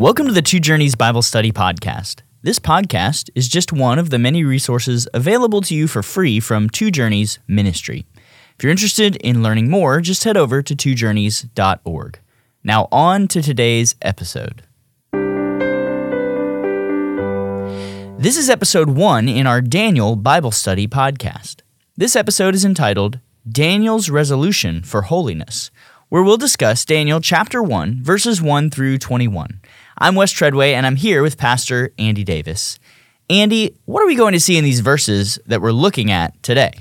Welcome to the Two Journeys Bible Study Podcast. This podcast is just one of the many resources available to you for free from Two Journeys Ministry. If you're interested in learning more, just head over to twojourneys.org. Now, on to today's episode. This is episode one in our Daniel Bible Study podcast. This episode is entitled Daniel's Resolution for Holiness, where we'll discuss Daniel chapter 1, verses 1 through 21. I'm Wes Treadway, and I'm here with Pastor Andy Davis. Andy, what are we going to see in these verses that we're looking at today?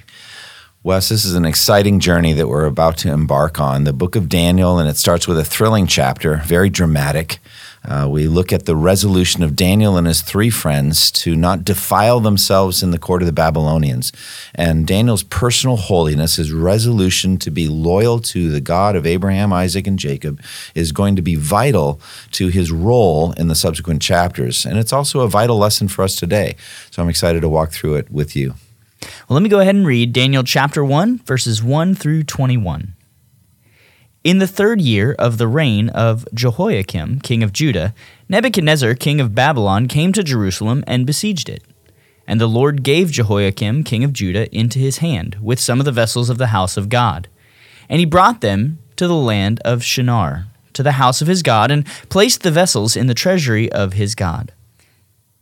Wes, this is an exciting journey that we're about to embark on. The book of Daniel, and it starts with a thrilling chapter, very dramatic. Uh, we look at the resolution of Daniel and his three friends to not defile themselves in the court of the Babylonians. And Daniel's personal holiness, his resolution to be loyal to the God of Abraham, Isaac, and Jacob, is going to be vital to his role in the subsequent chapters. And it's also a vital lesson for us today. So I'm excited to walk through it with you. Well, let me go ahead and read Daniel chapter 1, verses 1 through 21. In the third year of the reign of Jehoiakim, king of Judah, Nebuchadnezzar, king of Babylon, came to Jerusalem and besieged it. And the Lord gave Jehoiakim, king of Judah, into his hand, with some of the vessels of the house of God. And he brought them to the land of Shinar, to the house of his God, and placed the vessels in the treasury of his God.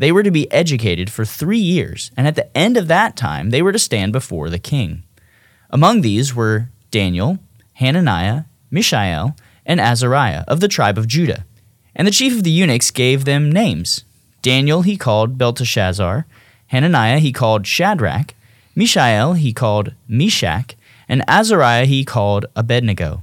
They were to be educated for three years, and at the end of that time they were to stand before the king. Among these were Daniel, Hananiah, Mishael, and Azariah of the tribe of Judah. And the chief of the eunuchs gave them names. Daniel he called Belteshazzar, Hananiah he called Shadrach, Mishael he called Meshach, and Azariah he called Abednego.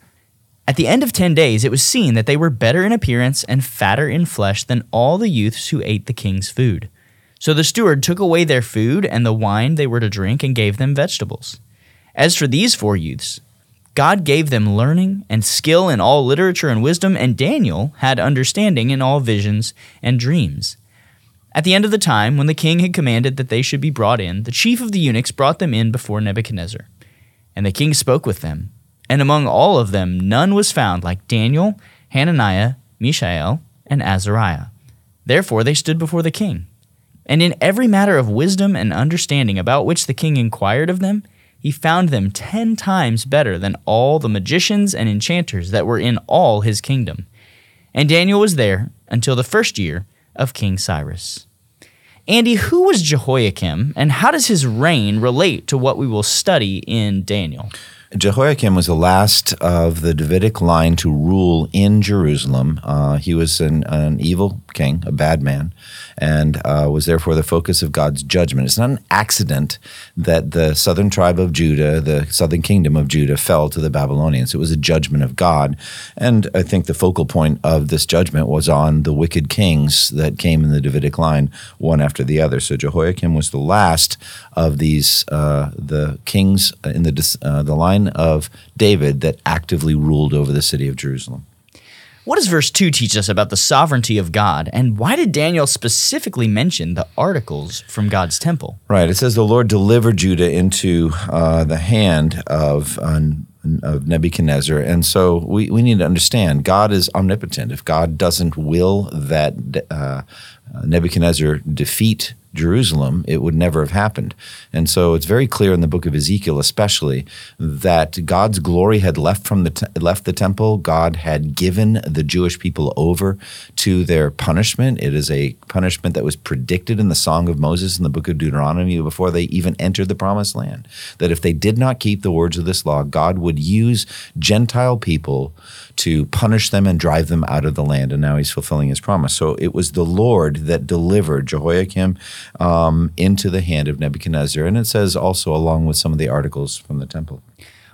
At the end of ten days, it was seen that they were better in appearance and fatter in flesh than all the youths who ate the king's food. So the steward took away their food and the wine they were to drink and gave them vegetables. As for these four youths, God gave them learning and skill in all literature and wisdom, and Daniel had understanding in all visions and dreams. At the end of the time, when the king had commanded that they should be brought in, the chief of the eunuchs brought them in before Nebuchadnezzar. And the king spoke with them. And among all of them, none was found like Daniel, Hananiah, Mishael, and Azariah. Therefore they stood before the king. And in every matter of wisdom and understanding about which the king inquired of them, he found them ten times better than all the magicians and enchanters that were in all his kingdom. And Daniel was there until the first year of King Cyrus. Andy, who was Jehoiakim, and how does his reign relate to what we will study in Daniel? Jehoiakim was the last of the Davidic line to rule in Jerusalem. Uh, he was an, an, evil king, a bad man, and uh, was therefore the focus of God's judgment. It's not an accident that the southern tribe of Judah, the southern kingdom of Judah, fell to the Babylonians. It was a judgment of God. And I think the focal point of this judgment was on the wicked kings that came in the Davidic line, one after the other. So Jehoiakim was the last of these, uh, the kings in the, uh, the line of David that actively ruled over the city of Jerusalem. What does verse 2 teach us about the sovereignty of God, and why did Daniel specifically mention the articles from God's temple? Right. It says the Lord delivered Judah into uh, the hand of uh, of Nebuchadnezzar. And so we, we need to understand God is omnipotent. If God doesn't will that uh, Nebuchadnezzar defeat Jerusalem, it would never have happened. And so it's very clear in the book of Ezekiel, especially, that God's glory had left from the te- left the temple. God had given the Jewish people over to their punishment. It is a punishment that was predicted in the Song of Moses in the book of Deuteronomy before they even entered the promised land. That if they did not keep the words of this law, God would use Gentile people to punish them and drive them out of the land. And now he's fulfilling his promise. So it was the Lord that delivered Jehoiakim um, into the hand of Nebuchadnezzar. And it says also, along with some of the articles from the temple.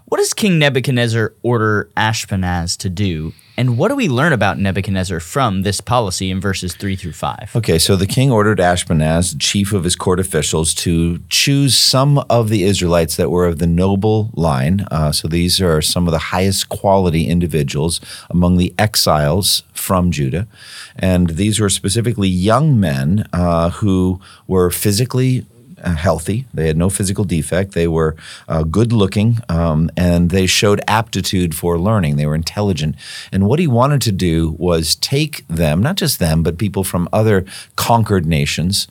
What does King Nebuchadnezzar order Ashpenaz to do? And what do we learn about Nebuchadnezzar from this policy in verses 3 through 5? Okay, so the king ordered Ashpenaz, chief of his court officials, to choose some of the Israelites that were of the noble line. Uh, so these are some of the highest quality individuals among the exiles from Judah. And these were specifically young men uh, who were physically healthy. They had no physical defect. They were uh, good looking um, and they showed aptitude for learning. They were intelligent. And what he wanted to do was take them, not just them, but people from other conquered nations,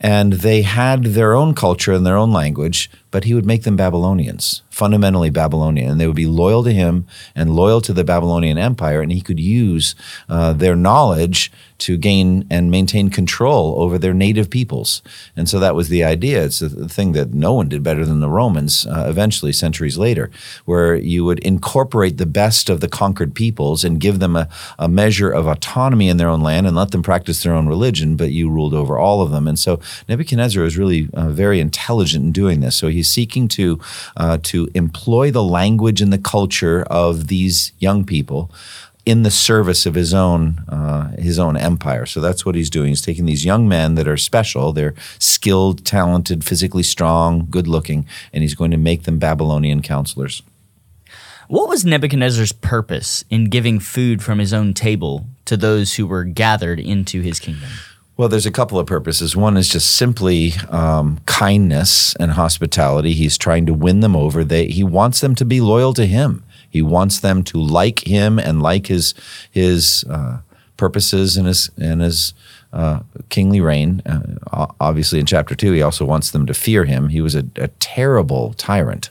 and they had their own culture and their own language, but he would make them Babylonians, fundamentally Babylonian. And they would be loyal to him and loyal to the Babylonian Empire, and he could use uh, their knowledge to gain and maintain control over their native peoples. And so that was the idea. It's a thing that no one did better than the Romans uh, eventually, centuries later, where you would incorporate the best of the conquered peoples and give them a, a measure of autonomy in their own land and let them practice their own religion, but you ruled over all of them. And so Nebuchadnezzar was really uh, very intelligent in doing this. So he He's seeking to uh, to employ the language and the culture of these young people in the service of his own uh, his own empire. So that's what he's doing. He's taking these young men that are special, they're skilled, talented, physically strong, good looking, and he's going to make them Babylonian counselors. What was Nebuchadnezzar's purpose in giving food from his own table to those who were gathered into his kingdom? Well, there's a couple of purposes. One is just simply um, kindness and hospitality. He's trying to win them over. They, he wants them to be loyal to him. He wants them to like him and like his his uh, purposes and his and his uh, kingly reign. Uh, obviously, in chapter two, he also wants them to fear him. He was a, a terrible tyrant.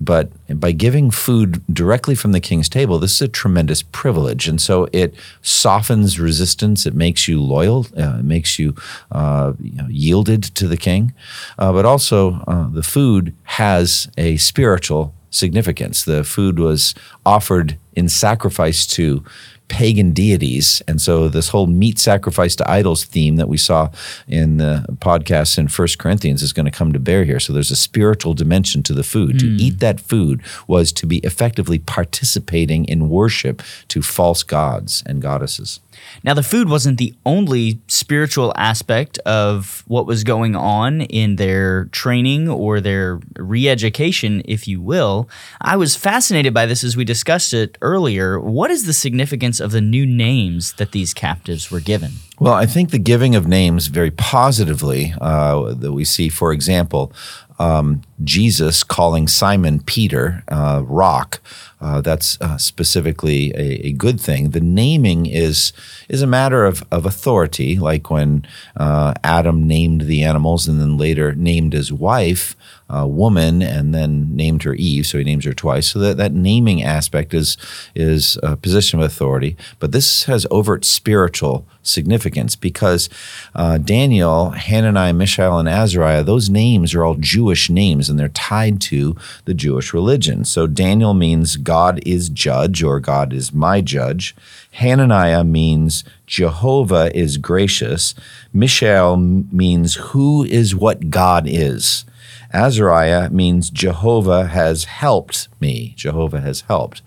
But by giving food directly from the king's table, this is a tremendous privilege. And so it softens resistance. It makes you loyal. Uh, it makes you, uh, you know, yielded to the king. Uh, but also, uh, the food has a spiritual significance. The food was offered in sacrifice to pagan deities. And so this whole meat sacrifice to idols theme that we saw in the podcast in First Corinthians is going to come to bear here. So there's a spiritual dimension to the food. Mm. To hmm. eat that food was to be effectively participating in worship to false gods and goddesses. Now, the food wasn't the only spiritual aspect of what was going on in their training or their re education, if you will. I was fascinated by this as we discussed it earlier. What is the significance of the new names that these captives were given? Well, I think the giving of names very positively uh, that we see, for example, um, Jesus calling Simon Peter, uh, rock, uh, that's uh, specifically a, a, good thing. The naming is is a matter of, of authority, like when uh, Adam named the animals and then later named his wife uh, woman and then named her Eve, so he names her twice. So that, that naming aspect is is a position of authority. But this has overt spiritual significance because uh, Daniel, Hananiah, Mishael, and Azariah, those names are all Jewish names and they're tied to the Jewish religion. So Daniel means God is judge or God is my judge. Hananiah means Jehovah is gracious. Mishael means who is what God is. Azariah means Jehovah has helped me. Jehovah has helped.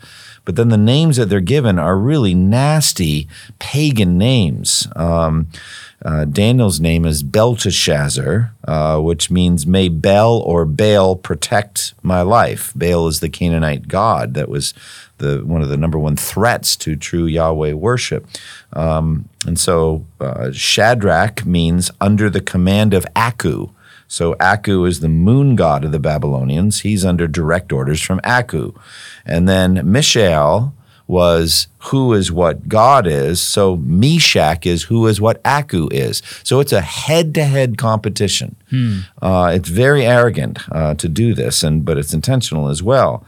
But then the names that they're given are really nasty pagan names. Um, uh, Daniel's name is Belteshazzar, uh, which means may Bel or Baal protect my life. Baal is the Canaanite god that was the one of the number one threats to true Yahweh worship. Um, and so uh, Shadrach means under the command of Aku. So Aku is the moon god of the Babylonians. He's under direct orders from Aku. And then Mishael was who is what God is. So Meshach is who is what Aku is. So it's a head to head competition. Hmm. Uh, it's very arrogant uh, to do this, and but it's intentional as well.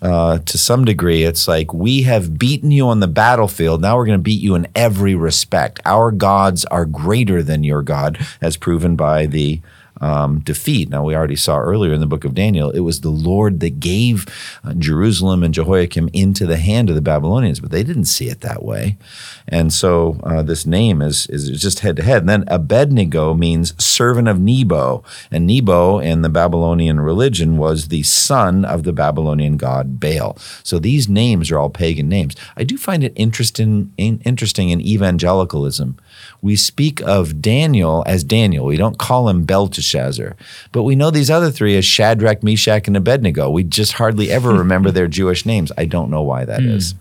Uh, to some degree, it's like we have beaten you on the battlefield. Now we're going to beat you in every respect. Our gods are greater than your God, as proven by the um, defeat. Now, we already saw earlier in the book of Daniel, it was the Lord that gave uh, Jerusalem and Jehoiakim into the hand of the Babylonians, but they didn't see it that way. And so uh, this name is, is just head to head. And then Abednego means servant of Nebo. And Nebo in the Babylonian religion was the son of the Babylonian god Baal. So these names are all pagan names. I do find it interesting, interesting in evangelicalism we speak of Daniel as Daniel. We don't call him Belteshazzar. But we know these other three as Shadrach, Meshach, and Abednego. We just hardly ever remember their Jewish names. I don't know why that mm. is.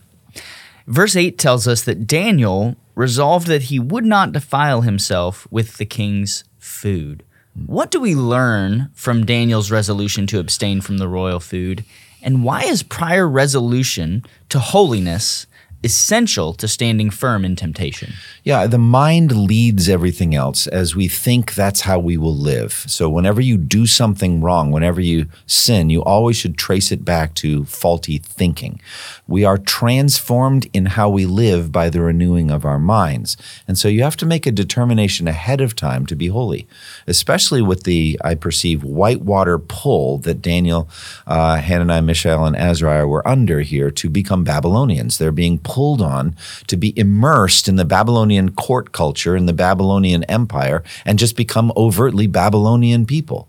Verse 8 tells us that Daniel resolved that he would not defile himself with the king's food. What do we learn from Daniel's resolution to abstain from the royal food? And why is prior resolution to holiness essential to standing firm in temptation. Yeah, the mind leads everything else as we think that's how we will live. So, whenever you do something wrong, whenever you sin, you always should trace it back to faulty thinking. We are transformed in how we live by the renewing of our minds. And so, you have to make a determination ahead of time to be holy, especially with the, I perceive, whitewater pull that Daniel, uh, Hananiah, Mishael, and Azariah were under here to become Babylonians. They're being pulled on to be immersed in the Babylonian court culture in the Babylonian Empire and just become overtly Babylonian people.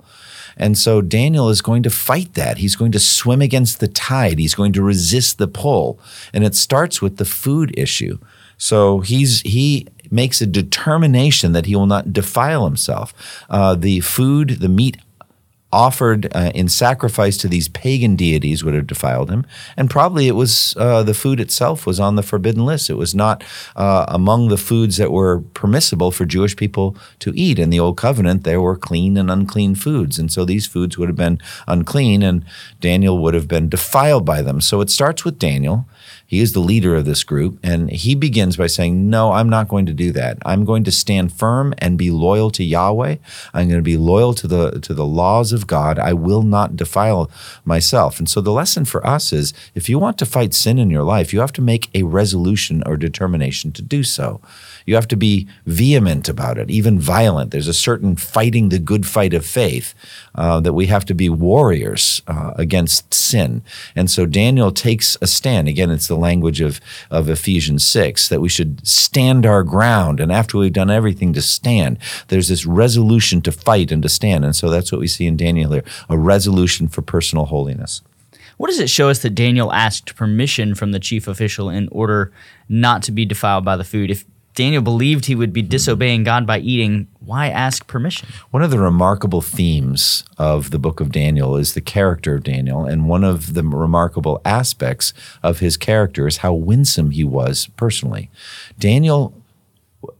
And so Daniel is going to fight that. He's going to swim against the tide. He's going to resist the pull. And it starts with the food issue. So he's he makes a determination that he will not defile himself. Uh, the food, the meat offered uh, in sacrifice to these pagan deities would have defiled him, and probably it was uh, the food itself was on the forbidden list. It was not uh, among the foods that were permissible for Jewish people to eat. In the Old Covenant, there were clean and unclean foods, and so these foods would have been unclean, and Daniel would have been defiled by them. So it starts with Daniel. He is the leader of this group, and he begins by saying, No, I'm not going to do that. I'm going to stand firm and be loyal to Yahweh. I'm going to be loyal to the to the laws of God. I will not defile myself. And so the lesson for us is if you want to fight sin in your life, you have to make a resolution or determination to do so. You have to be vehement about it, even violent. There's a certain fighting the good fight of faith uh, that we have to be warriors uh, against sin. And so Daniel takes a stand. Again, it's the language of, of Ephesians 6 that we should stand our ground. And after we've done everything to stand, there's this resolution to fight and to stand. And so that's what we see in Daniel here a resolution for personal holiness. What does it show us that Daniel asked permission from the chief official in order not to be defiled by the food? If Daniel believed he would be disobeying God by eating, why ask permission? One of the remarkable themes of the book of Daniel is the character of Daniel. And one of the remarkable aspects of his character is how winsome he was personally. Daniel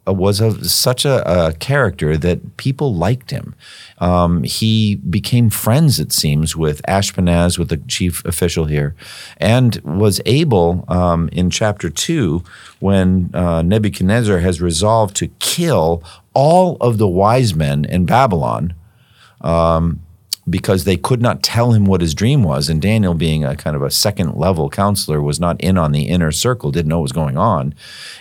was a, such a, a, character that people liked him. Um, he became friends, it seems, with Ashpenaz, with the chief official here, and was able um, in chapter two, when uh, Nebuchadnezzar has resolved to kill all of the wise men in Babylon. Um, because they could not tell him what his dream was. And Daniel, being a kind of a second level counselor, was not in on the inner circle, didn't know what was going on.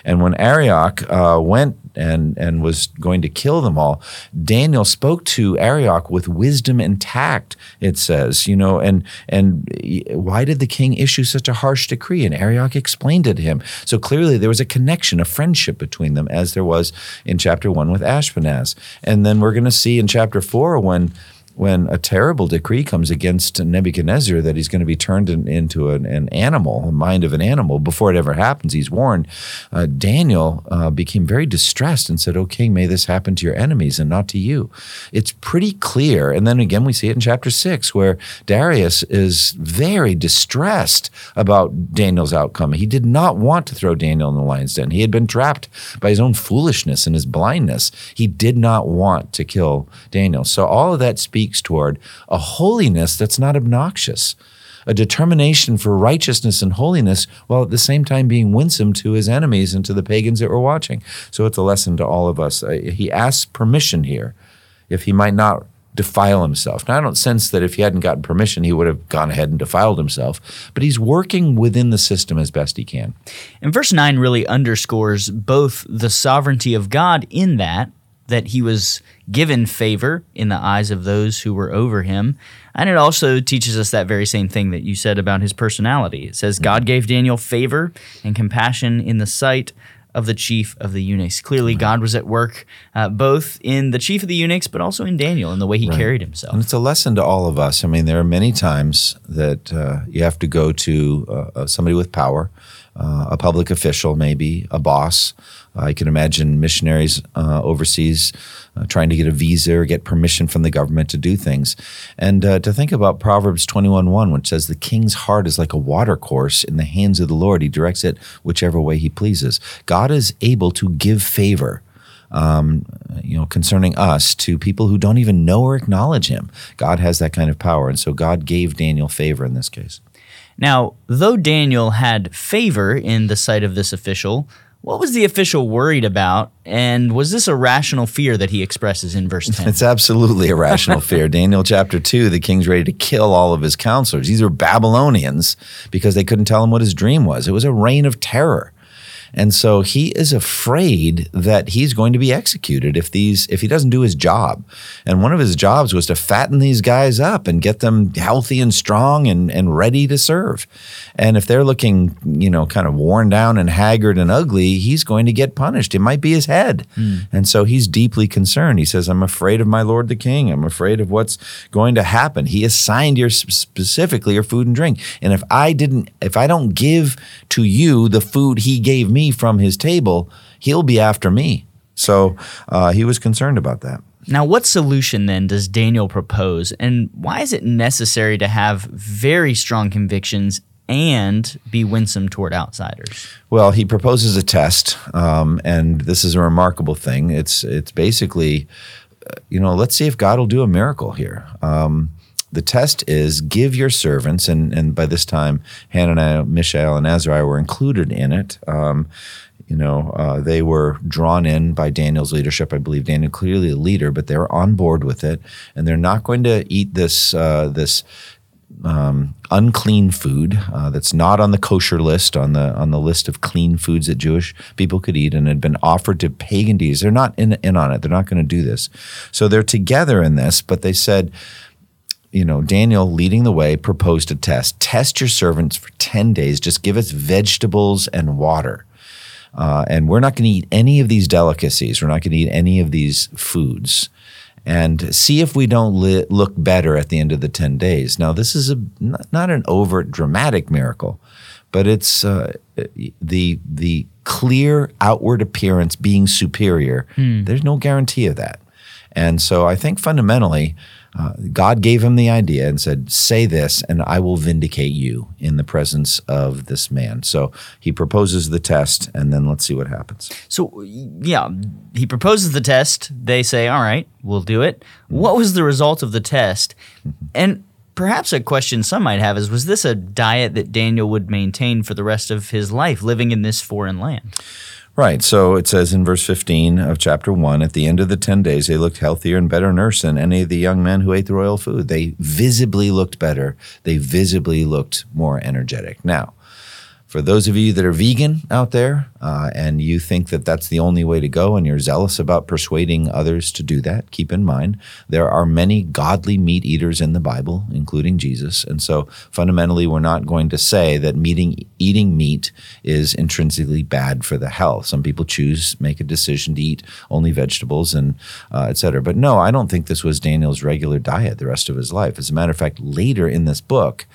And when Arioch uh, went and, and was going to kill them all, Daniel spoke to Arioch with wisdom and tact, it says, you know, and, and why did the king issue such a harsh decree? And Arioch explained it to him. So clearly there was a connection, a friendship between them, as there was in chapter one with Ashpenaz. And then we're going to see in chapter four when when a terrible decree comes against Nebuchadnezzar that he's going to be turned in, into an, an, animal, a mind of an animal, before it ever happens, he's warned. Uh, Daniel uh, became very distressed and said, "O king, may this happen to your enemies and not to you." It's pretty clear. And then again, we see it in chapter six, where Darius is very distressed about Daniel's outcome. He did not want to throw Daniel in the lion's den. He had been trapped by his own foolishness and his blindness. He did not want to kill Daniel. So all of that speaks toward a holiness that's not obnoxious, a determination for righteousness and holiness, while at the same time being winsome to his enemies and to the pagans that were watching. So it's a lesson to all of us. Uh, he asks permission here if he might not defile himself. Now, I don't sense that if he hadn't gotten permission, he would have gone ahead and defiled himself, but he's working within the system as best he can. And verse 9 really underscores both the sovereignty of God in that, that he was given favor in the eyes of those who were over him. And it also teaches us that very same thing that you said about his personality. It says, God gave Daniel favor and compassion in the sight of the chief of the eunuchs. Clearly, right. God was at work uh, both in the chief of the eunuchs, but also in Daniel in the way he right. carried himself. And it's a lesson to all of us. I mean, there are many times that uh, you have to go to uh, somebody with power, uh, a public official, maybe a boss, I can imagine missionaries uh, overseas uh, trying to get a visa or get permission from the government to do things. And uh, to think about Proverbs 21:1, which says, The king's heart is like a watercourse in the hands of the Lord. He directs it whichever way he pleases. God is able to give favor. Um, you know, concerning us to people who don't even know or acknowledge him. God has that kind of power. And so God gave Daniel favor in this case. Now, though Daniel had favor in the sight of this official, what was the official worried about? And was this a rational fear that he expresses in verse 10? It's absolutely a rational fear. Daniel chapter 2, the king's ready to kill all of his counselors. These are Babylonians because they couldn't tell him what his dream was. It was a reign of terror. And so he is afraid that he's going to be executed if these if he doesn't do his job. And one of his jobs was to fatten these guys up and get them healthy and strong and, and ready to serve. And if they're looking, you know, kind of worn down and haggard and ugly, he's going to get punished. It might be his head. Mm. And so he's deeply concerned. He says, I'm afraid of my Lord the King. I'm afraid of what's going to happen. He assigned your specifically your food and drink. And if I didn't if I don't give to you the food he gave me, me from his table, he'll be after me. So uh, he was concerned about that. Now, what solution then does Daniel propose, and why is it necessary to have very strong convictions and be winsome toward outsiders? Well, he proposes a test, um, and this is a remarkable thing. It's it's basically, uh, you know, let's see if God will do a miracle here. Um, the test is give your servants, and, and by this time, Hananiah, Mishael, and Azariah were included in it. Um, you know, uh, they were drawn in by Daniel's leadership. I believe Daniel clearly a leader, but they're on board with it, and they're not going to eat this uh, this um, unclean food uh, that's not on the kosher list on the on the list of clean foods that Jewish people could eat and had been offered to pagan deities. They're not in, in on it. They're not going to do this. So they're together in this, but they said you know, Daniel leading the way proposed a test. Test your servants for 10 days. Just give us vegetables and water. Uh, and we're not going to eat any of these delicacies. We're not going to eat any of these foods. And see if we don't li- look better at the end of the 10 days. Now, this is a, not an overt dramatic miracle, but it's uh, the, the clear outward appearance being superior. Hmm. There's no guarantee of that. And so I think fundamentally, uh, God gave him the idea and said, Say this, and I will vindicate you in the presence of this man. So he proposes the test, and then let's see what happens. So, yeah, he proposes the test. They say, All right, we'll do it. What was the result of the test? And perhaps a question some might have is Was this a diet that Daniel would maintain for the rest of his life, living in this foreign land? Right. So it says in verse 15 of chapter 1 at the end of the 10 days, they looked healthier and better nursed than any of the young men who ate the royal food. They visibly looked better. They visibly looked more energetic. Now, For those of you that are vegan out there uh, and you think that that's the only way to go and you're zealous about persuading others to do that, keep in mind there are many godly meat eaters in the Bible, including Jesus. And so fundamentally, we're not going to say that meeting, eating meat is intrinsically bad for the health. Some people choose, make a decision to eat only vegetables and uh, et cetera. But no, I don't think this was Daniel's regular diet the rest of his life. As a matter of fact, later in this book,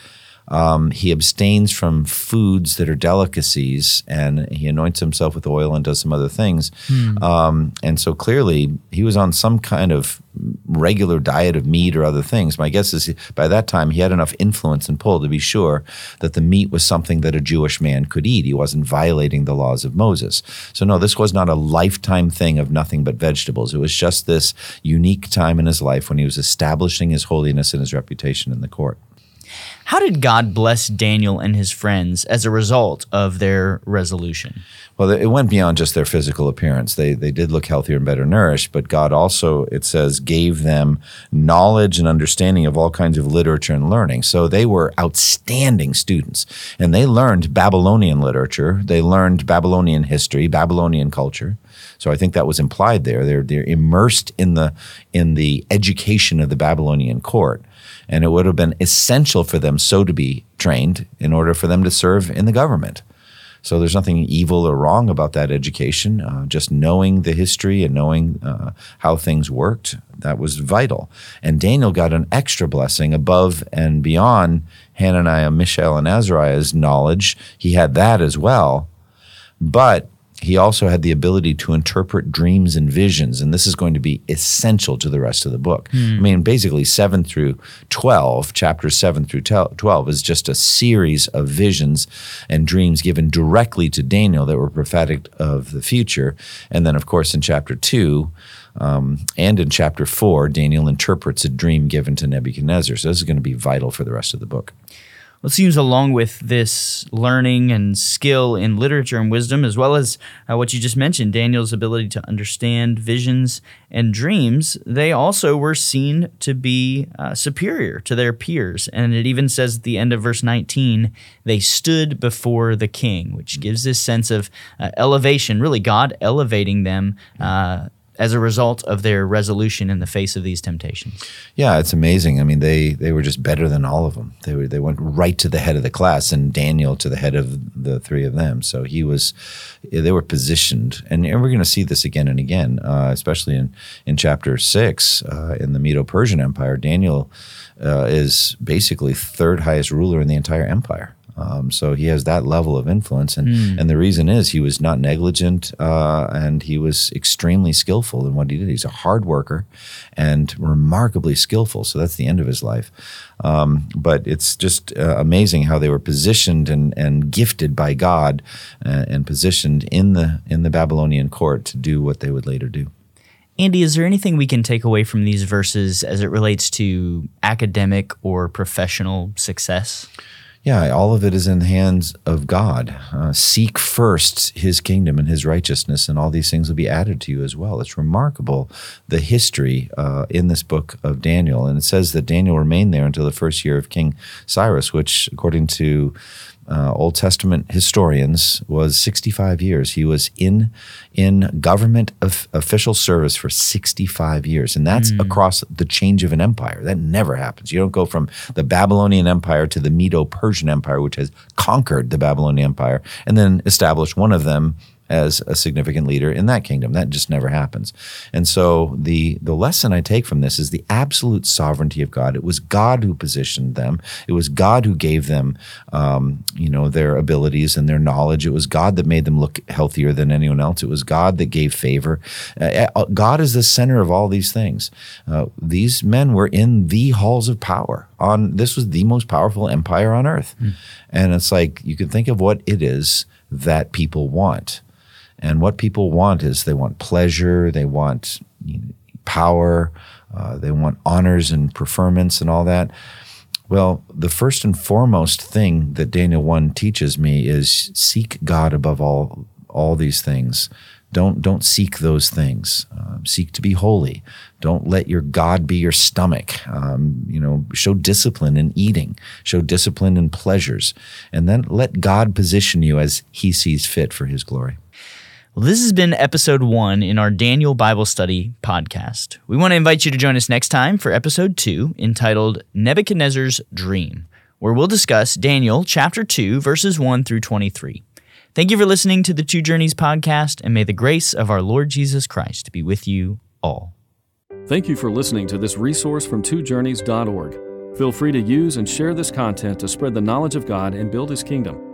um, he abstains from foods that are delicacies and he anoints himself with oil and does some other things. Hmm. Um, and so clearly he was on some kind of regular diet of meat or other things. My guess is by that time he had enough influence and pull to be sure that the meat was something that a Jewish man could eat. He wasn't violating the laws of Moses. So, no, this was not a lifetime thing of nothing but vegetables. It was just this unique time in his life when he was establishing his holiness and his reputation in the court. How did God bless Daniel and his friends as a result of their resolution? Well, it went beyond just their physical appearance. They they did look healthier and better nourished, but God also, it says, gave them knowledge and understanding of all kinds of literature and learning. So they were outstanding students, and they learned Babylonian literature. They learned Babylonian history, Babylonian culture. So I think that was implied there. They're they're immersed in the in the education of the Babylonian court and it would have been essential for them so to be trained in order for them to serve in the government. So there's nothing evil or wrong about that education. Uh, just knowing the history and knowing uh, how things worked, that was vital. And Daniel got an extra blessing above and beyond Hananiah, Mishael, and Azariah's knowledge. He had that as well. But he also had the ability to interpret dreams and visions, and this is going to be essential to the rest of the book. Mm. I mean, basically, 7 through 12, chapters 7 through 12, is just a series of visions and dreams given directly to Daniel that were prophetic of the future. And then, of course, in chapter 2, um, and in chapter 4, Daniel interprets a dream given to Nebuchadnezzar. So this is going to be vital for the rest of the book. Seems along with this learning and skill in literature and wisdom, as well as uh, what you just mentioned, Daniel's ability to understand visions and dreams, they also were seen to be uh, superior to their peers. And it even says at the end of verse 19, they stood before the king, which gives this sense of uh, elevation, really, God elevating them uh, as a result of their resolution in the face of these temptations. Yeah, it's amazing. I mean, they they were just better than all of them. They were they went right to the head of the class, and Daniel to the head of the three of them. So he was, they were positioned, and, and we're going to see this again and again, uh, especially in in chapter six uh, in the Medo-Persian Empire. Daniel uh, is basically third highest ruler in the entire empire. Um, so he has that level of influence, and mm. and the reason is he was not negligent, uh, and he was extremely skillful in what he did. He's a hard worker, and remarkably skillful. So that's the end of his life. Um, but it's just uh, amazing how they were positioned and, and gifted by God, uh, and positioned in the in the Babylonian court to do what they would later do. Andy, is there anything we can take away from these verses as it relates to academic or professional success? Yeah, all of it is in the hands of God. Uh, seek first his kingdom and his righteousness, and all these things will be added to you as well. It's remarkable the history uh, in this book of Daniel. And it says that Daniel remained there until the first year of King Cyrus, which, according to uh, Old Testament historians was 65 years. He was in in government of official service for 65 years, and that's mm. across the change of an empire. That never happens. You don't go from the Babylonian Empire to the Medo-Persian Empire, which has conquered the Babylonian Empire, and then established one of them as a significant leader in that kingdom. That just never happens. And so the the lesson I take from this is the absolute sovereignty of God. It was God who positioned them. It was God who gave them, um, you know, their abilities and their knowledge. It was God that made them look healthier than anyone else. It was God that gave favor. Uh, uh God is the center of all these things. Uh, these men were in the halls of power. On this was the most powerful empire on earth, mm. and it's like you can think of what it is that people want and what people want is they want pleasure, they want you know, power, uh, they want honors and preferments and all that. Well, the first and foremost thing that Daniel 1 teaches me is seek God above all all these things. Don't don't seek those things. Um, seek to be holy. Don't let your God be your stomach. Um, you know, show discipline in eating. Show discipline in pleasures, and then let God position you as He sees fit for His glory. Well, this has been episode one in our Daniel Bible Study podcast. We want to invite you to join us next time for episode two, entitled Nebuchadnezzar's Dream, where we'll discuss Daniel chapter 2, verses 1 through 23. Thank you for listening to the Two Journeys podcast, and may the grace of our Lord Jesus Christ be with you all. Thank you for listening to this resource from twojourneys.org. Feel free to use and share this content to spread the knowledge of God and build His kingdom.